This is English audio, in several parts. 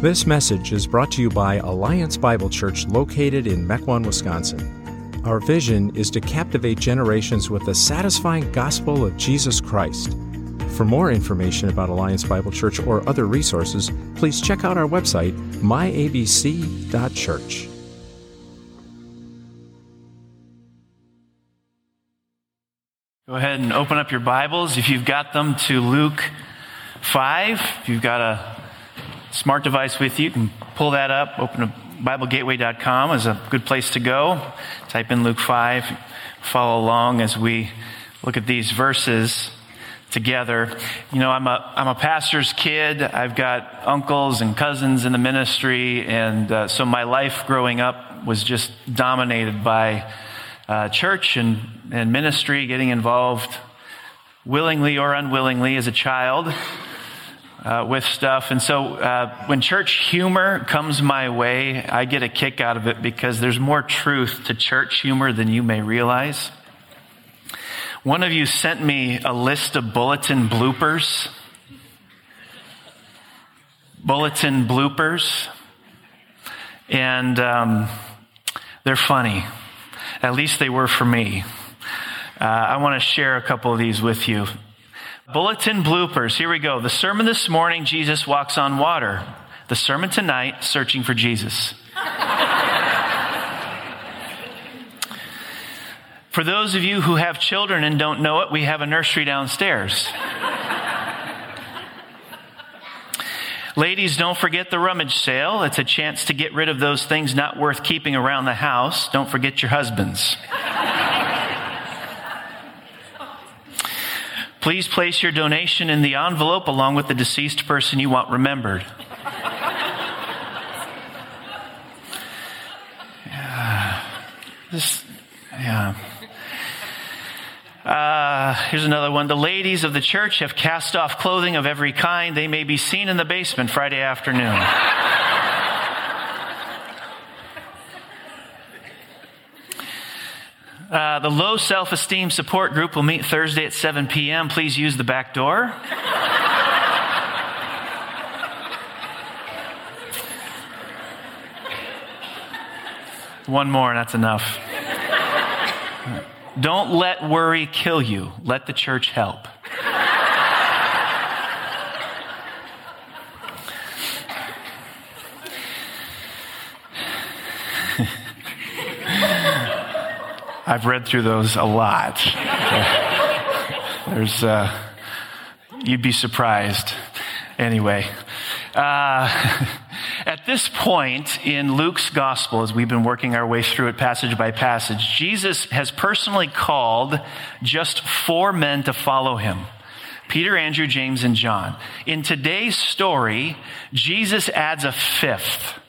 This message is brought to you by Alliance Bible Church located in Mequon, Wisconsin. Our vision is to captivate generations with the satisfying gospel of Jesus Christ. For more information about Alliance Bible Church or other resources, please check out our website, myabc.church. Go ahead and open up your Bibles, if you've got them, to Luke 5. If you've got a smart device with you, you can pull that up. Open up BibleGateway.com is a good place to go. Type in Luke 5. Follow along as we look at these verses together. You know, I'm a, I'm a pastor's kid. I've got uncles and cousins in the ministry. And uh, so my life growing up was just dominated by uh, church and, and ministry, getting involved willingly or unwillingly as a child uh, with stuff. And so uh, when church humor comes my way, I get a kick out of it because there's more truth to church humor than you may realize. One of you sent me a list of bulletin bloopers. Bulletin bloopers. And um, they're funny. At least they were for me. Uh, I want to share a couple of these with you. Bulletin bloopers. Here we go. The sermon this morning, Jesus walks on water. The sermon tonight, searching for Jesus. for those of you who have children and don't know it, we have a nursery downstairs. Ladies, don't forget the rummage sale. It's a chance to get rid of those things not worth keeping around the house. Don't forget your husbands. Please place your donation in the envelope along with the deceased person you want remembered. yeah. This, yeah. Uh, here's another one. The ladies of the church have cast off clothing of every kind. They may be seen in the basement Friday afternoon. The low self esteem support group will meet Thursday at 7 p.m. Please use the back door. One more, that's enough. Don't let worry kill you. Let the church help. I've read through those a lot. There's, uh, you'd be surprised. Anyway, uh, at this point in Luke's gospel, as we've been working our way through it passage by passage, Jesus has personally called just four men to follow him. Peter, Andrew, James, and John. In today's story, Jesus adds a fifth.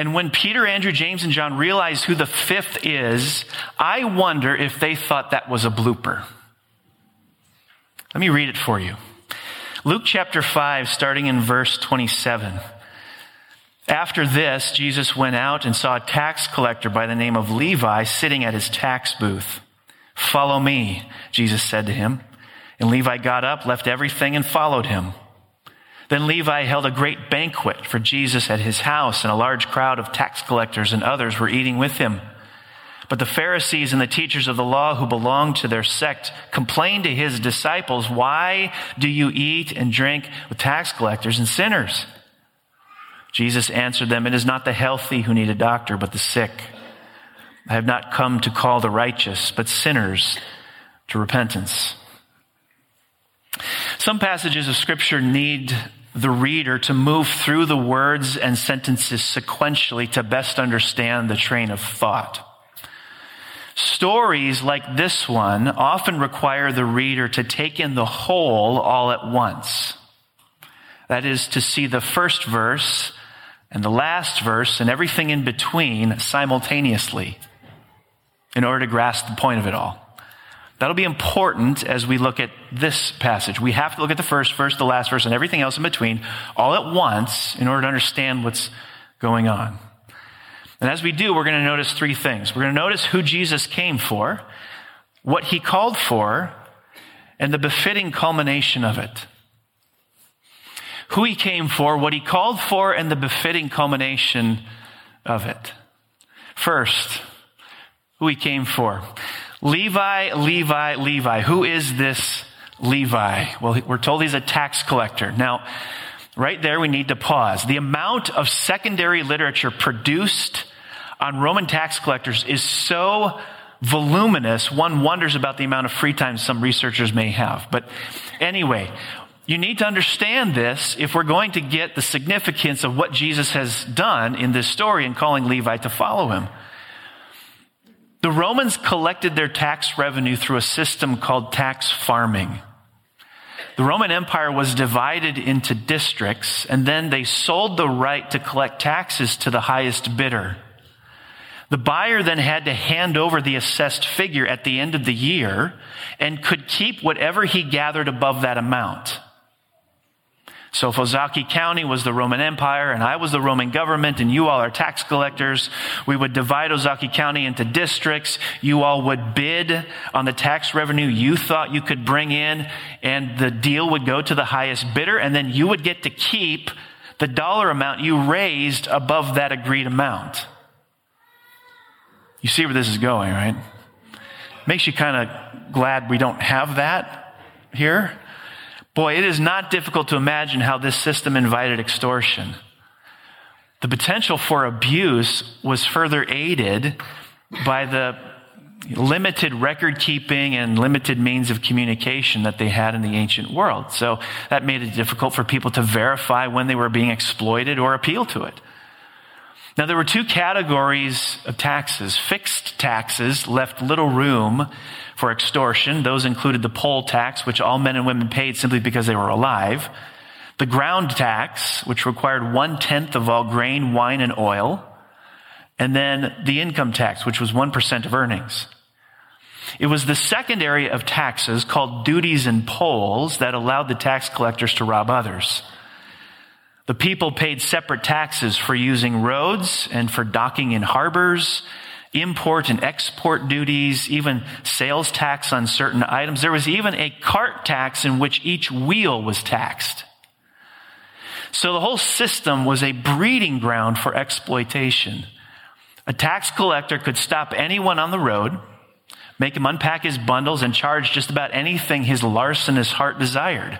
And when Peter, Andrew, James, and John realized who the fifth is, I wonder if they thought that was a blooper. Let me read it for you. Luke chapter 5, starting in verse 27. After this, Jesus went out and saw a tax collector by the name of Levi sitting at his tax booth. Follow me, Jesus said to him. And Levi got up, left everything, and followed him. Then Levi held a great banquet for Jesus at his house, and a large crowd of tax collectors and others were eating with him. But the Pharisees and the teachers of the law who belonged to their sect complained to his disciples, Why do you eat and drink with tax collectors and sinners? Jesus answered them, It is not the healthy who need a doctor, but the sick. I have not come to call the righteous, but sinners to repentance. Some passages of scripture need the reader to move through the words and sentences sequentially to best understand the train of thought. Stories like this one often require the reader to take in the whole all at once. That is to see the first verse and the last verse and everything in between simultaneously in order to grasp the point of it all. That'll be important as we look at this passage. We have to look at the first verse, the last verse, and everything else in between all at once in order to understand what's going on. And as we do, we're going to notice three things. We're going to notice who Jesus came for, what he called for, and the befitting culmination of it. who he came for, what he called for, and the befitting culmination of it. First, who he came for. Levi, Levi, Levi. Who is this Levi? Well, we're told he's a tax collector. Now, right there, we need to pause. The amount of secondary literature produced on Roman tax collectors is so voluminous, one wonders about the amount of free time some researchers may have. But anyway, you need to understand this if we're going to get the significance of what Jesus has done in this story in calling Levi to follow him. The Romans collected their tax revenue through a system called tax farming. The Roman Empire was divided into districts, and then they sold the right to collect taxes to the highest bidder. The buyer then had to hand over the assessed figure at the end of the year and could keep whatever he gathered above that amount. So if Ozaukee County was the Roman Empire and I was the Roman government and you all are tax collectors, we would divide Ozaukee County into districts. You all would bid on the tax revenue you thought you could bring in and the deal would go to the highest bidder and then you would get to keep the dollar amount you raised above that agreed amount. You see where this is going, right? Makes you kind of glad we don't have that here. Boy, it is not difficult to imagine how this system invited extortion. The potential for abuse was further aided by the limited record keeping and limited means of communication that they had in the ancient world. So that made it difficult for people to verify when they were being exploited or appeal to it. Now, there were two categories of taxes. Fixed taxes left little room for extortion. Those included the poll tax, which all men and women paid simply because they were alive. The ground tax, which required one tenth of all grain, wine, and oil. And then the income tax, which was 1% of earnings. It was the second area of taxes called duties and polls that allowed the tax collectors to rob others. The people paid separate taxes for using roads and for docking in harbors, import and export duties, even sales tax on certain items. There was even a cart tax in which each wheel was taxed. So the whole system was a breeding ground for exploitation. A tax collector could stop anyone on the road, make him unpack his bundles, and charge just about anything his larcenous heart desired.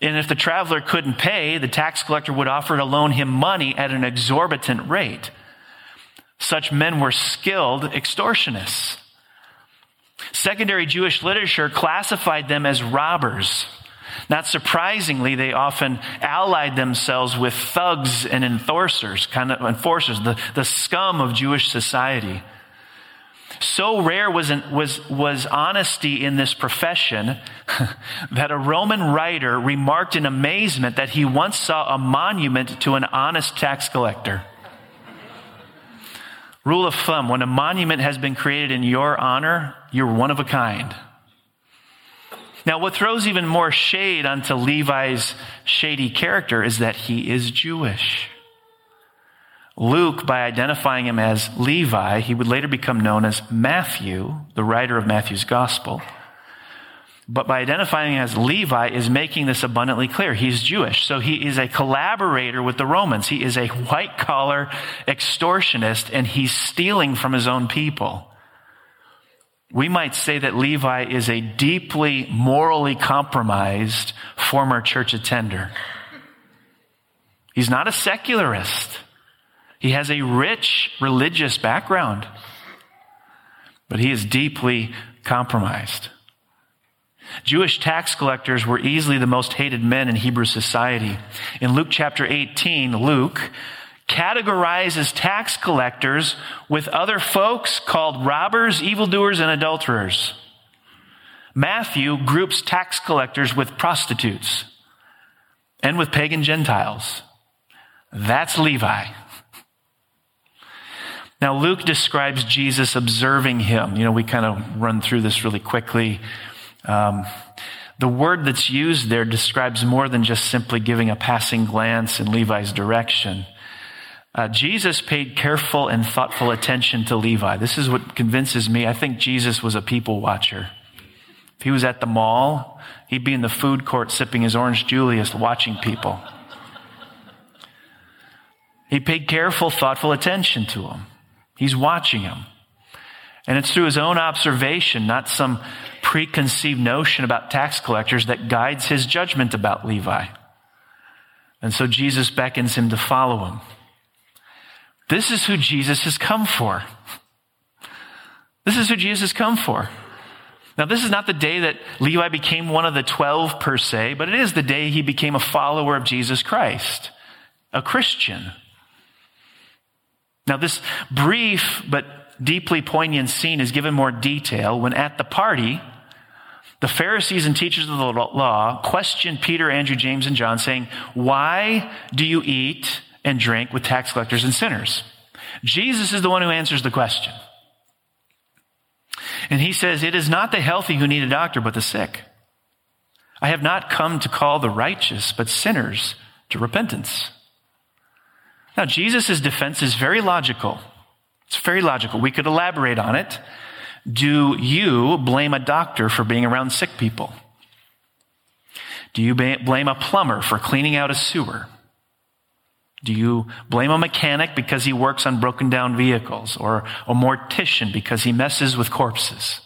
And if the traveler couldn't pay, the tax collector would offer to loan him money at an exorbitant rate. Such men were skilled extortionists. Secondary Jewish literature classified them as robbers. Not surprisingly, they often allied themselves with thugs and enforcers, kind of enforcers, the, the scum of Jewish society. So rare was, an, was, was honesty in this profession that a Roman writer remarked in amazement that he once saw a monument to an honest tax collector. Rule of thumb when a monument has been created in your honor, you're one of a kind. Now, what throws even more shade onto Levi's shady character is that he is Jewish. Luke, by identifying him as Levi, he would later become known as Matthew, the writer of Matthew's gospel. But by identifying as Levi is making this abundantly clear. He's Jewish. So he is a collaborator with the Romans. He is a white collar extortionist and he's stealing from his own people. We might say that Levi is a deeply morally compromised former church attender. He's not a secularist. He has a rich religious background, but he is deeply compromised. Jewish tax collectors were easily the most hated men in Hebrew society. In Luke chapter 18, Luke categorizes tax collectors with other folks called robbers, evildoers, and adulterers. Matthew groups tax collectors with prostitutes and with pagan Gentiles. That's Levi. Now, Luke describes Jesus observing him. You know, we kind of run through this really quickly. Um, the word that's used there describes more than just simply giving a passing glance in Levi's direction. Uh, Jesus paid careful and thoughtful attention to Levi. This is what convinces me. I think Jesus was a people watcher. If he was at the mall, he'd be in the food court sipping his orange Julius, watching people. He paid careful, thoughtful attention to him. He's watching him. And it's through his own observation, not some preconceived notion about tax collectors, that guides his judgment about Levi. And so Jesus beckons him to follow him. This is who Jesus has come for. This is who Jesus has come for. Now, this is not the day that Levi became one of the 12 per se, but it is the day he became a follower of Jesus Christ, a Christian. Now, this brief but deeply poignant scene is given more detail when at the party, the Pharisees and teachers of the law questioned Peter, Andrew, James, and John, saying, Why do you eat and drink with tax collectors and sinners? Jesus is the one who answers the question. And he says, It is not the healthy who need a doctor, but the sick. I have not come to call the righteous, but sinners to repentance. Now, Jesus' defense is very logical. It's very logical. We could elaborate on it. Do you blame a doctor for being around sick people? Do you blame a plumber for cleaning out a sewer? Do you blame a mechanic because he works on broken down vehicles or a mortician because he messes with corpses?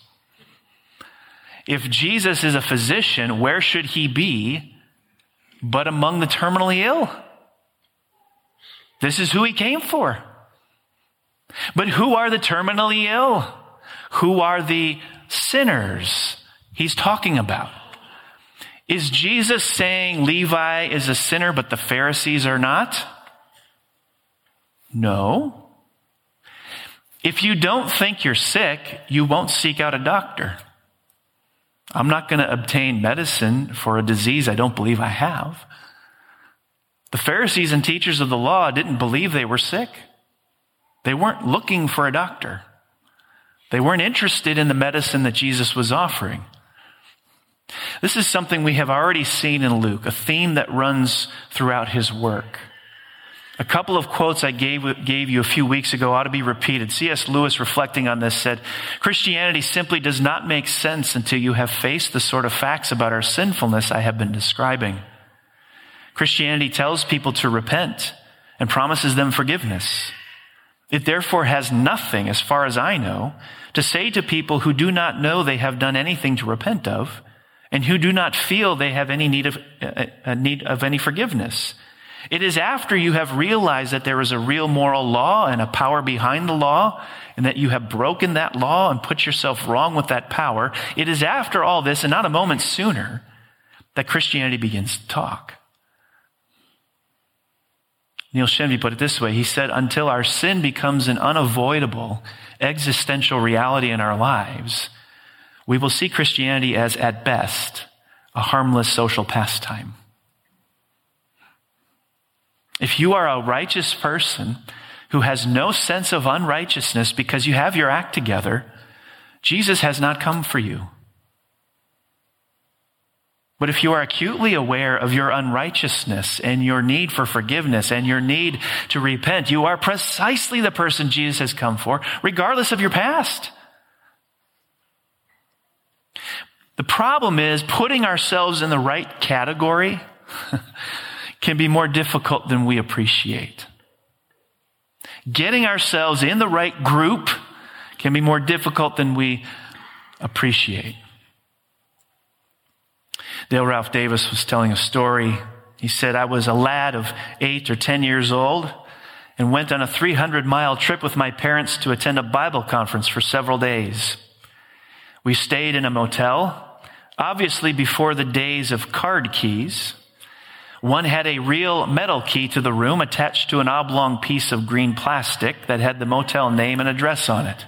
If Jesus is a physician, where should he be but among the terminally ill? This is who he came for. But who are the terminally ill? Who are the sinners he's talking about? Is Jesus saying Levi is a sinner, but the Pharisees are not? No. If you don't think you're sick, you won't seek out a doctor. I'm not going to obtain medicine for a disease I don't believe I have. The Pharisees and teachers of the law didn't believe they were sick. They weren't looking for a doctor. They weren't interested in the medicine that Jesus was offering. This is something we have already seen in Luke, a theme that runs throughout his work. A couple of quotes I gave, gave you a few weeks ago ought to be repeated. C.S. Lewis, reflecting on this, said, Christianity simply does not make sense until you have faced the sort of facts about our sinfulness I have been describing. Christianity tells people to repent and promises them forgiveness. It therefore has nothing, as far as I know, to say to people who do not know they have done anything to repent of and who do not feel they have any need of, uh, uh need of any forgiveness. It is after you have realized that there is a real moral law and a power behind the law, and that you have broken that law and put yourself wrong with that power. It is after all this, and not a moment sooner, that Christianity begins to talk. Neil Shenvi put it this way. He said, until our sin becomes an unavoidable existential reality in our lives, we will see Christianity as, at best, a harmless social pastime. If you are a righteous person who has no sense of unrighteousness because you have your act together, Jesus has not come for you. But if you are acutely aware of your unrighteousness and your need for forgiveness and your need to repent, you are precisely the person Jesus has come for, regardless of your past. The problem is putting ourselves in the right category can be more difficult than we appreciate. Getting ourselves in the right group can be more difficult than we appreciate. Dale Ralph Davis was telling a story. He said, I was a lad of eight or 10 years old and went on a 300 mile trip with my parents to attend a Bible conference for several days. We stayed in a motel, obviously before the days of card keys. One had a real metal key to the room attached to an oblong piece of green plastic that had the motel name and address on it.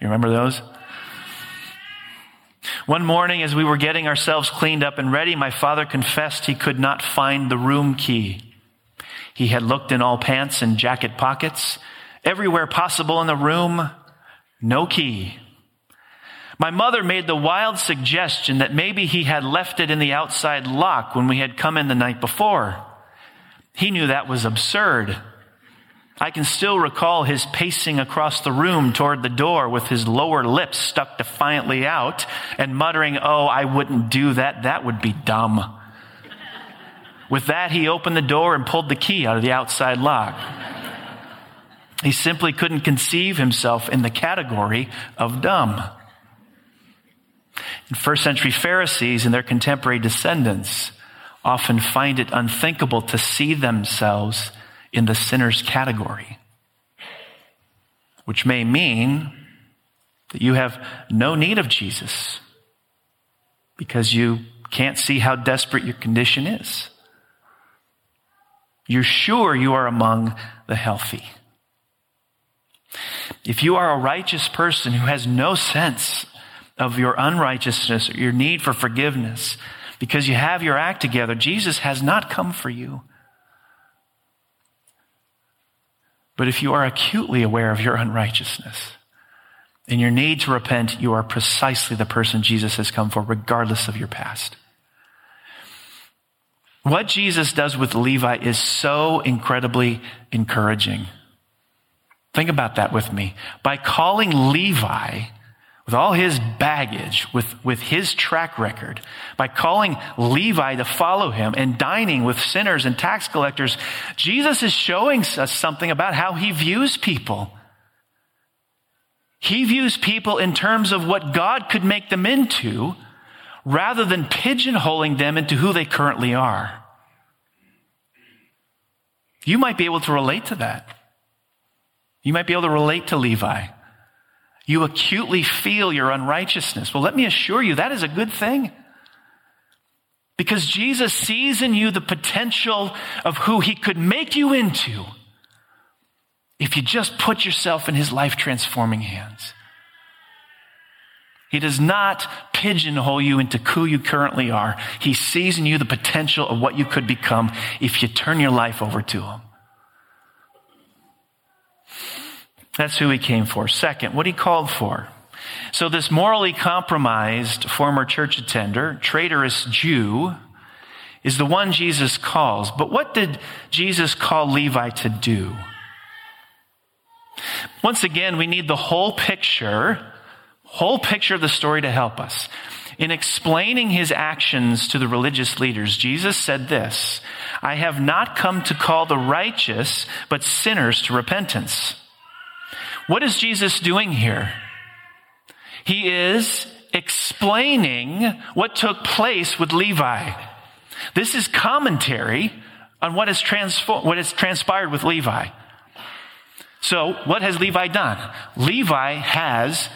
You remember those? One morning, as we were getting ourselves cleaned up and ready, my father confessed he could not find the room key. He had looked in all pants and jacket pockets, everywhere possible in the room, no key. My mother made the wild suggestion that maybe he had left it in the outside lock when we had come in the night before. He knew that was absurd. I can still recall his pacing across the room toward the door with his lower lip stuck defiantly out and muttering, Oh, I wouldn't do that. That would be dumb. With that, he opened the door and pulled the key out of the outside lock. He simply couldn't conceive himself in the category of dumb. And first century Pharisees and their contemporary descendants often find it unthinkable to see themselves in the sinner's category, which may mean that you have no need of Jesus because you can't see how desperate your condition is. You're sure you are among the healthy. If you are a righteous person who has no sense of your unrighteousness or your need for forgiveness because you have your act together, Jesus has not come for you. But if you are acutely aware of your unrighteousness and your need to repent, you are precisely the person Jesus has come for, regardless of your past. What Jesus does with Levi is so incredibly encouraging. Think about that with me. By calling Levi, with all his baggage, with, with his track record, by calling Levi to follow him and dining with sinners and tax collectors, Jesus is showing us something about how he views people. He views people in terms of what God could make them into rather than pigeonholing them into who they currently are. You might be able to relate to that. You might be able to relate to Levi. You acutely feel your unrighteousness. Well, let me assure you that is a good thing. Because Jesus sees in you the potential of who he could make you into if you just put yourself in his life transforming hands. He does not pigeonhole you into who you currently are. He sees in you the potential of what you could become if you turn your life over to him. That's who he came for. Second, what he called for. So this morally compromised former church attender, traitorous Jew, is the one Jesus calls. But what did Jesus call Levi to do? Once again, we need the whole picture, whole picture of the story to help us. In explaining his actions to the religious leaders, Jesus said this, I have not come to call the righteous, but sinners to repentance. What is Jesus doing here? He is explaining what took place with Levi. This is commentary on what has, what has transpired with Levi. So, what has Levi done? Levi has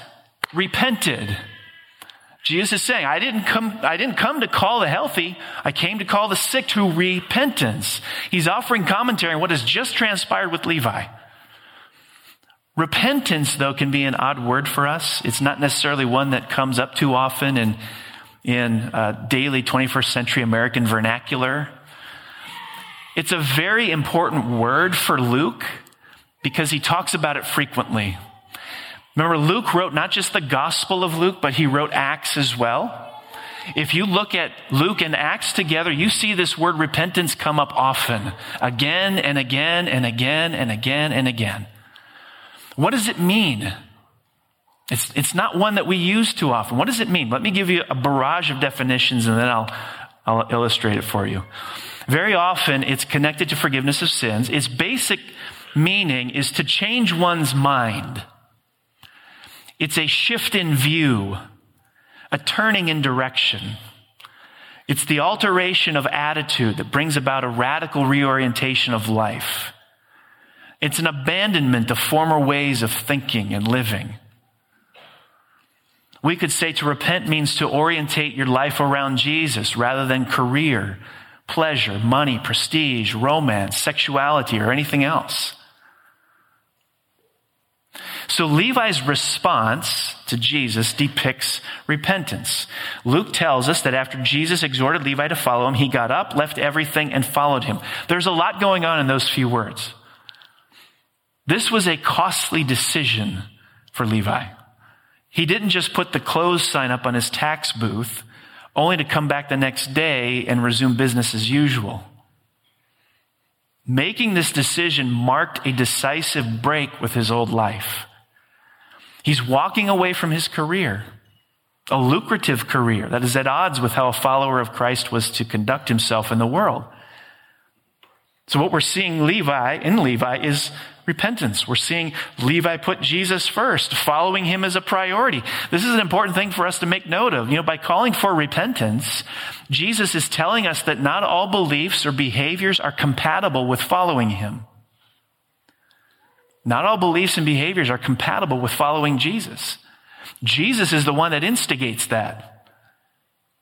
repented. Jesus is saying, I didn't come, I didn't come to call the healthy. I came to call the sick to repentance. He's offering commentary on what has just transpired with Levi. Repentance, though, can be an odd word for us. It's not necessarily one that comes up too often in, in uh, daily 21st century American vernacular. It's a very important word for Luke because he talks about it frequently. Remember, Luke wrote not just the Gospel of Luke, but he wrote Acts as well. If you look at Luke and Acts together, you see this word repentance come up often, again and again and again and again and again. What does it mean? It's, it's not one that we use too often. What does it mean? Let me give you a barrage of definitions and then I'll, I'll illustrate it for you. Very often it's connected to forgiveness of sins. Its basic meaning is to change one's mind. It's a shift in view, a turning in direction. It's the alteration of attitude that brings about a radical reorientation of life. It's an abandonment of former ways of thinking and living. We could say to repent means to orientate your life around Jesus rather than career, pleasure, money, prestige, romance, sexuality, or anything else. So Levi's response to Jesus depicts repentance. Luke tells us that after Jesus exhorted Levi to follow him, he got up, left everything, and followed him. There's a lot going on in those few words. This was a costly decision for Levi. He didn't just put the close sign up on his tax booth only to come back the next day and resume business as usual. Making this decision marked a decisive break with his old life. He's walking away from his career, a lucrative career that is at odds with how a follower of Christ was to conduct himself in the world. So what we're seeing Levi in Levi is repentance. We're seeing Levi put Jesus first, following him as a priority. This is an important thing for us to make note of. You know, by calling for repentance, Jesus is telling us that not all beliefs or behaviors are compatible with following him. Not all beliefs and behaviors are compatible with following Jesus. Jesus is the one that instigates that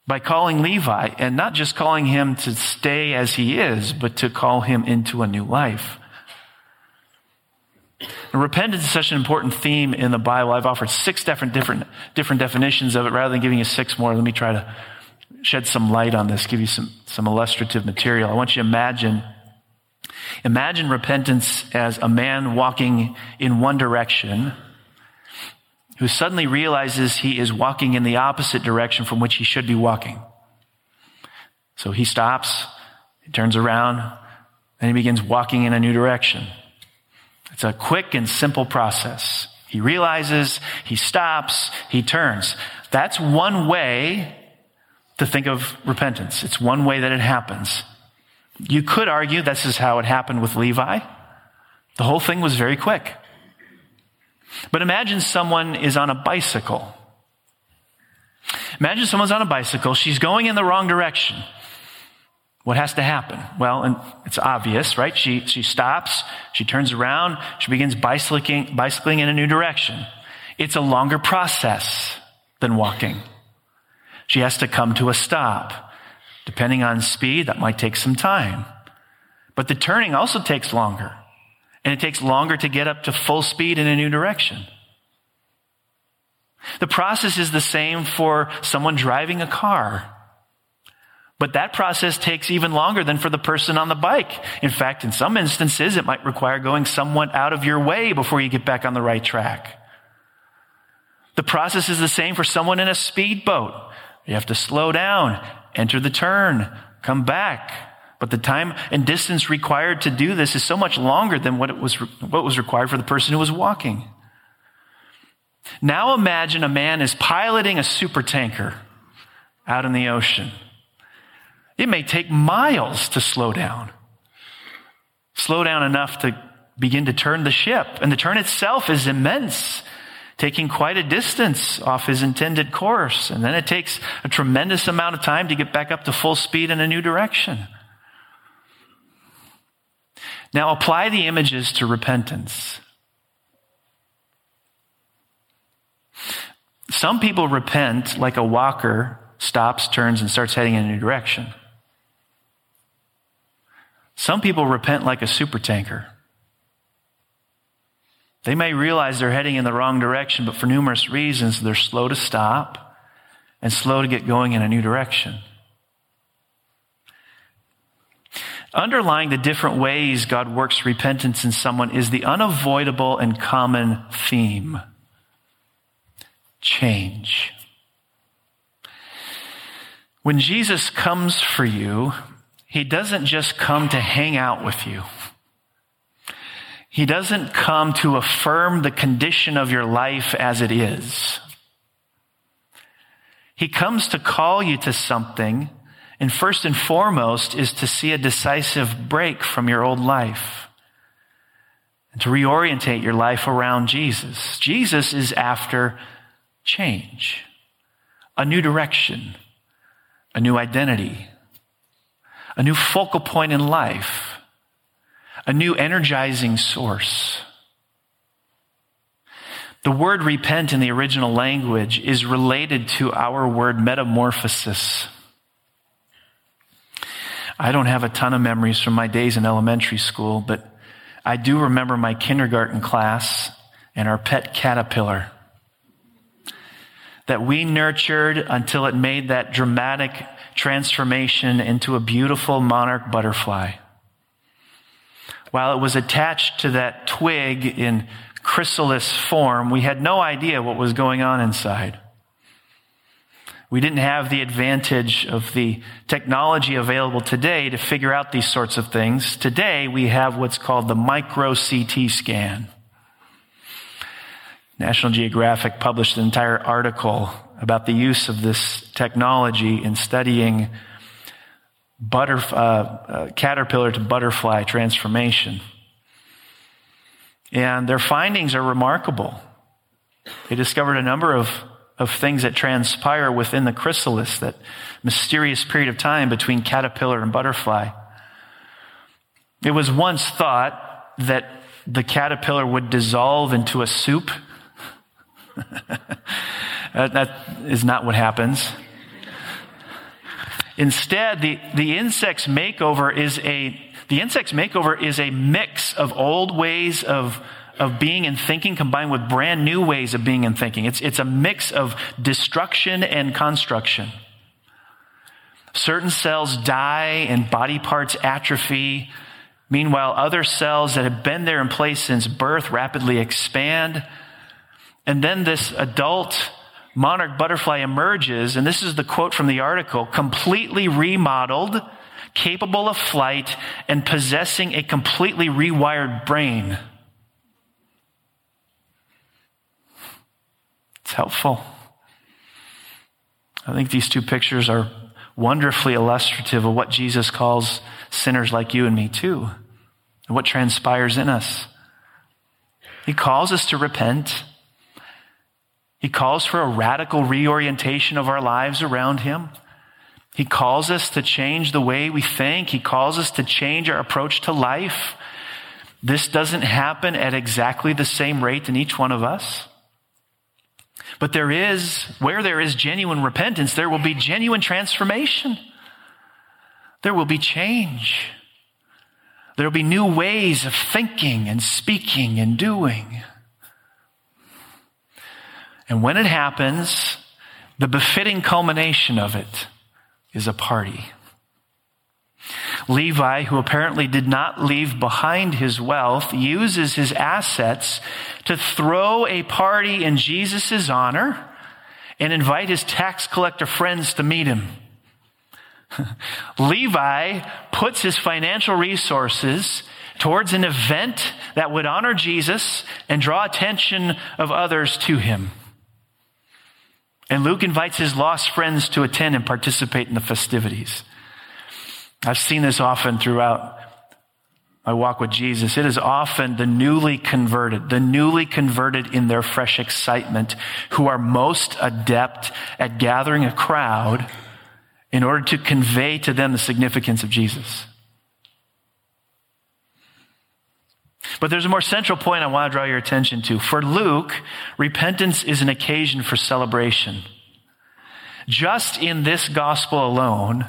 by calling Levi and not just calling him to stay as he is, but to call him into a new life. And repentance is such an important theme in the Bible. I've offered six different, different, different definitions of it. Rather than giving you six more, let me try to shed some light on this, give you some, some illustrative material. I want you to imagine, imagine repentance as a man walking in one direction who suddenly realizes he is walking in the opposite direction from which he should be walking. So he stops, he turns around, and he begins walking in a new direction. It's a quick and simple process. He realizes, he stops, he turns. That's one way to think of repentance. It's one way that it happens. You could argue this is how it happened with Levi. The whole thing was very quick. But imagine someone is on a bicycle. Imagine someone's on a bicycle. She's going in the wrong direction. What has to happen? Well, and it's obvious, right? She, she stops, she turns around, she begins bicycling, bicycling in a new direction. It's a longer process than walking. She has to come to a stop. Depending on speed, that might take some time. But the turning also takes longer and it takes longer to get up to full speed in a new direction. The process is the same for someone driving a car. But that process takes even longer than for the person on the bike. In fact, in some instances, it might require going somewhat out of your way before you get back on the right track. The process is the same for someone in a speedboat. You have to slow down, enter the turn, come back, but the time and distance required to do this is so much longer than what, it was, what was required for the person who was walking. Now imagine a man is piloting a supertanker out in the ocean. It may take miles to slow down. Slow down enough to begin to turn the ship. And the turn itself is immense, taking quite a distance off his intended course. And then it takes a tremendous amount of time to get back up to full speed in a new direction. Now apply the images to repentance. Some people repent like a walker stops, turns, and starts heading in a new direction. Some people repent like a supertanker. They may realize they're heading in the wrong direction, but for numerous reasons, they're slow to stop and slow to get going in a new direction. Underlying the different ways God works repentance in someone is the unavoidable and common theme change. When Jesus comes for you, he doesn't just come to hang out with you. He doesn't come to affirm the condition of your life as it is. He comes to call you to something and first and foremost is to see a decisive break from your old life and to reorientate your life around Jesus. Jesus is after change, a new direction, a new identity, a new focal point in life, a new energizing source. The word repent in the original language is related to our word metamorphosis. I don't have a ton of memories from my days in elementary school, but I do remember my kindergarten class and our pet caterpillar that we nurtured until it made that dramatic transformation into a beautiful monarch butterfly. While it was attached to that twig in chrysalis form, we had no idea what was going on inside. We didn't have the advantage of the technology available today to figure out these sorts of things. Today, we have what's called the micro CT scan. National Geographic published an entire article about the use of this technology in studying butterf- uh, uh, caterpillar to butterfly transformation. And their findings are remarkable. They discovered a number of, of things that transpire within the chrysalis, that mysterious period of time between caterpillar and butterfly. It was once thought that the caterpillar would dissolve into a soup. that, that is not what happens. Instead, the, the insect's makeover is a the insect's makeover is a mix of old ways of, of being and thinking combined with brand new ways of being and thinking. It's, it's a mix of destruction and construction. Certain cells die and body parts atrophy. Meanwhile, other cells that have been there in place since birth rapidly expand. And then this adult monarch butterfly emerges, and this is the quote from the article, completely remodeled, capable of flight, and possessing a completely rewired brain. It's helpful. I think these two pictures are wonderfully illustrative of what Jesus calls sinners like you and me too, and what transpires in us. He calls us to repent. He calls for a radical reorientation of our lives around Him. He calls us to change the way we think. He calls us to change our approach to life. This doesn't happen at exactly the same rate in each one of us. But there is, where there is genuine repentance, there will be genuine transformation. There will be change. There will be new ways of thinking and speaking and doing. And when it happens, the befitting culmination of it is a party. Levi, who apparently did not leave behind his wealth, uses his assets to throw a party in Jesus' honor and invite his tax collector friends to meet him. Levi puts his financial resources towards an event that would honor Jesus and draw attention of others to him. And Luke invites his lost friends to attend and participate in the festivities. I've seen this often throughout my walk with Jesus. It is often the newly converted, the newly converted in their fresh excitement who are most adept at gathering a crowd in order to convey to them the significance of Jesus. But there's a more central point I want to draw your attention to. For Luke, repentance is an occasion for celebration. Just in this gospel alone,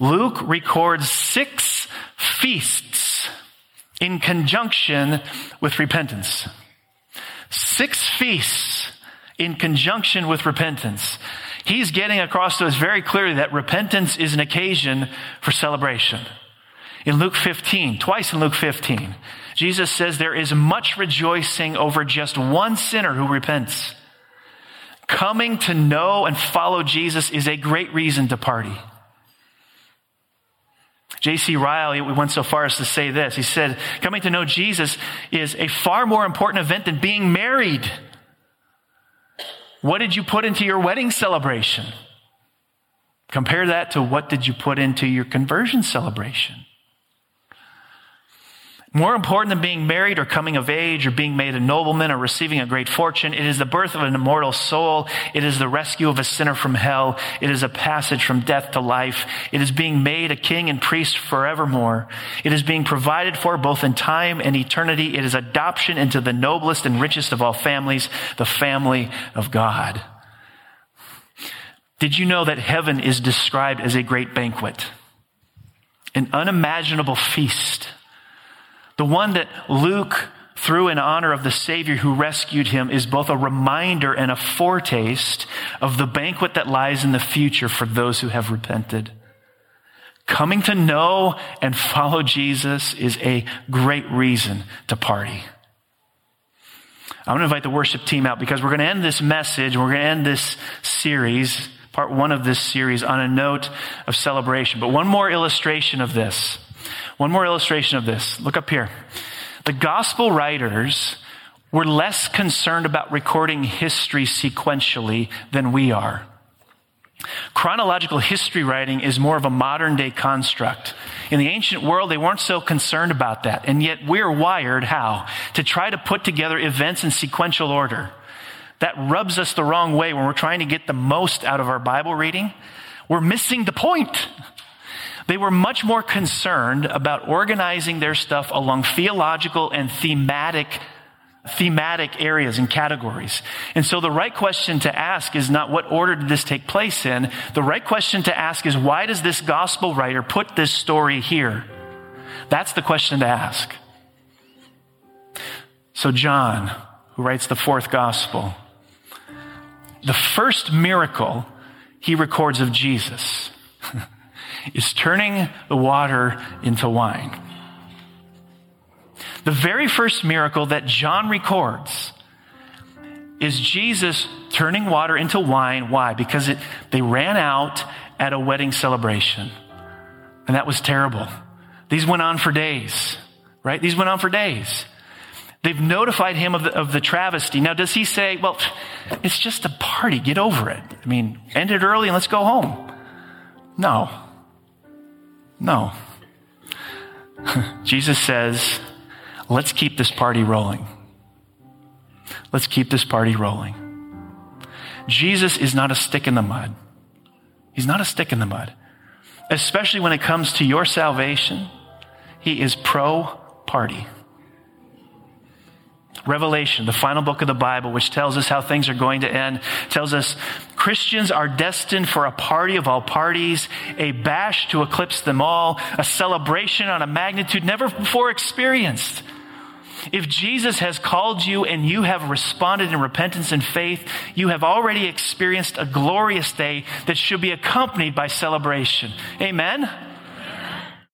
Luke records six feasts in conjunction with repentance. Six feasts in conjunction with repentance. He's getting across to us very clearly that repentance is an occasion for celebration. In Luke 15, twice in Luke 15, Jesus says there is much rejoicing over just one sinner who repents. Coming to know and follow Jesus is a great reason to party. J.C. Ryle went so far as to say this. He said, coming to know Jesus is a far more important event than being married. What did you put into your wedding celebration? Compare that to what did you put into your conversion celebration? More important than being married or coming of age or being made a nobleman or receiving a great fortune, it is the birth of an immortal soul. It is the rescue of a sinner from hell. It is a passage from death to life. It is being made a king and priest forevermore. It is being provided for both in time and eternity. It is adoption into the noblest and richest of all families, the family of God. Did you know that heaven is described as a great banquet? An unimaginable feast the one that Luke threw in honor of the Savior who rescued him is both a reminder and a foretaste of the banquet that lies in the future for those who have repented. Coming to know and follow Jesus is a great reason to party. I'm going to invite the worship team out because we're going to end this message, we're going to end this series part one of this series on a note of celebration. But one more illustration of this. One more illustration of this. Look up here. The gospel writers were less concerned about recording history sequentially than we are. Chronological history writing is more of a modern day construct. In the ancient world, they weren't so concerned about that. And yet we're wired how? To try to put together events in sequential order. That rubs us the wrong way when we're trying to get the most out of our Bible reading. We're missing the point. They were much more concerned about organizing their stuff along theological and thematic thematic areas and categories. And so the right question to ask is not what order did this take place in? The right question to ask is why does this gospel writer put this story here? That's the question to ask. So John, who writes the fourth gospel, the first miracle he records of Jesus is turning the water into wine. The very first miracle that John records is Jesus turning water into wine. Why? Because it, they ran out at a wedding celebration. And that was terrible. These went on for days, right? These went on for days. They've notified him of the, of the travesty. Now, does he say, well, it's just a party, get over it? I mean, end it early and let's go home. No. No. Jesus says, let's keep this party rolling. Let's keep this party rolling. Jesus is not a stick in the mud. He's not a stick in the mud. Especially when it comes to your salvation, he is pro party. Revelation, the final book of the Bible, which tells us how things are going to end, tells us Christians are destined for a party of all parties, a bash to eclipse them all, a celebration on a magnitude never before experienced. If Jesus has called you and you have responded in repentance and faith, you have already experienced a glorious day that should be accompanied by celebration. Amen?